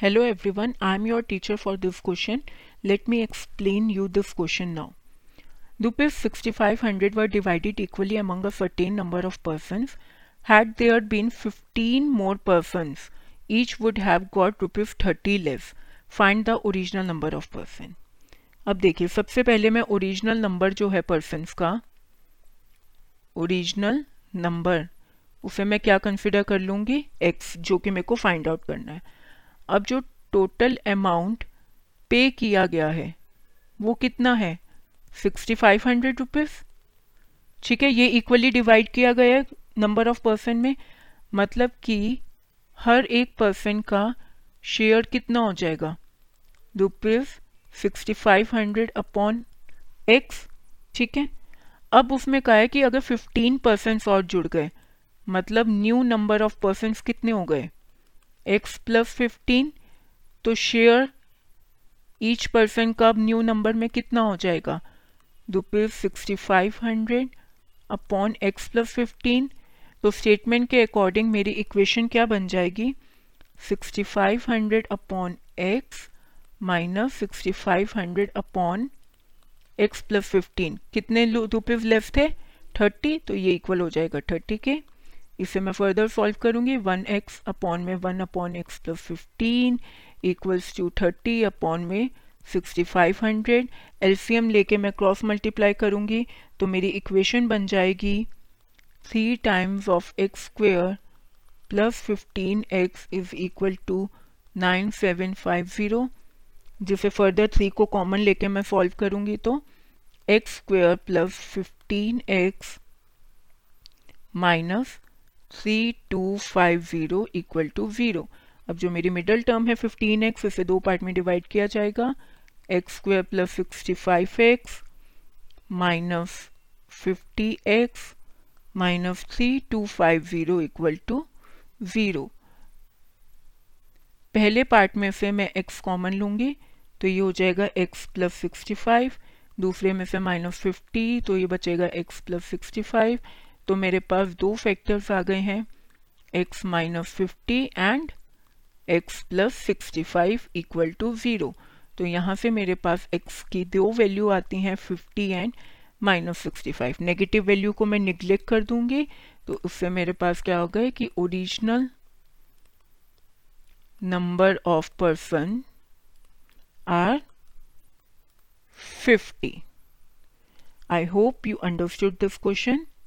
Hello everyone I am your teacher for this question let me explain you this question now rupees sixty five hundred were divided equally among a certain number of persons had there been fifteen more persons each would have got rupees thirty less find the original number of person अब देखिए, सबसे पहले मैं original number जो है persons का original number उसे मैं क्या कंसिडर कर लूँगी? एक्स जो कि मेरे को फाइंड आउट करना है। अब जो टोटल अमाउंट पे किया गया है, वो कितना है? सिक्सटी फाइव हंड्रेड रुपीज़ ठीक है, ये इक्वली डिवाइड किया गया है नंबर ऑफ़ पर्सन में मतलब कि हर एक पर्सन का शेयर कितना हो जाएगा? Rupees sixty five hundred upon x ठीक है? अब उसमें कहा है कि अगर फिफ्टीन पर्सन और जुड़ गए मतलब न्यू नंबर ऑफ़ पर्सन कितने हो गए? एक्स प्लस फिफ्टीन तो शेयर ईच पर्सन का अब न्यू नंबर में कितना हो जाएगा? Rupees sixty five hundred upon x plus fifteen तो स्टेटमेंट के अकॉर्डिंग मेरी इक्वेशन क्या बन जाएगी? Sixty five hundred upon x minus sixty five hundred upon x plus fifteen कितने रुपीज़ लेस थे थर्टी तो ये इक्वल हो जाएगा थर्टी के। इसे मैं फर्दर सॉल्व करूँगी वन एक्स अपॉन में one upon x plus fifteen equals to thirty upon में सिक्सटी फाइव हंड्रेड एल्सियम लेके मैं क्रॉस मल्टीप्लाई करूँगी तो मेरी इक्वेशन बन जाएगी three times of x square plus fifteen x is equal to nine seven five zero जिसे further three को कॉमन लेके मैं सॉल्व करूँगी तो x square plus fifteen x minus three two five zero equal to zero अब जो मेरी middle term है फिफ्टीन एक्स इसे दो पार्ट में डिवाइड किया जाएगा। X square plus sixty five x minus fifty x minus three two five zero equal to zero पहले पार्ट में से मैं x कॉमन लूँगी तो ये हो जाएगा x प्लस सिक्सटी फाइव दूसरे में से माइनस फिफ्टी तो ये बचेगा x प्लस सिक्सटी फाइव तो मेरे पास दो फैक्टर्स आ गए हैं, x minus fifty and x plus sixty five equal to zero तो यहाँ से मेरे पास x की दो वैल्यू आती हैं fifty and minus sixty five negative value को मैं निग्लेक्ट कर दूँगी तो उससे मेरे पास क्या हो गया कि original number of person are fifty I hope you understood this question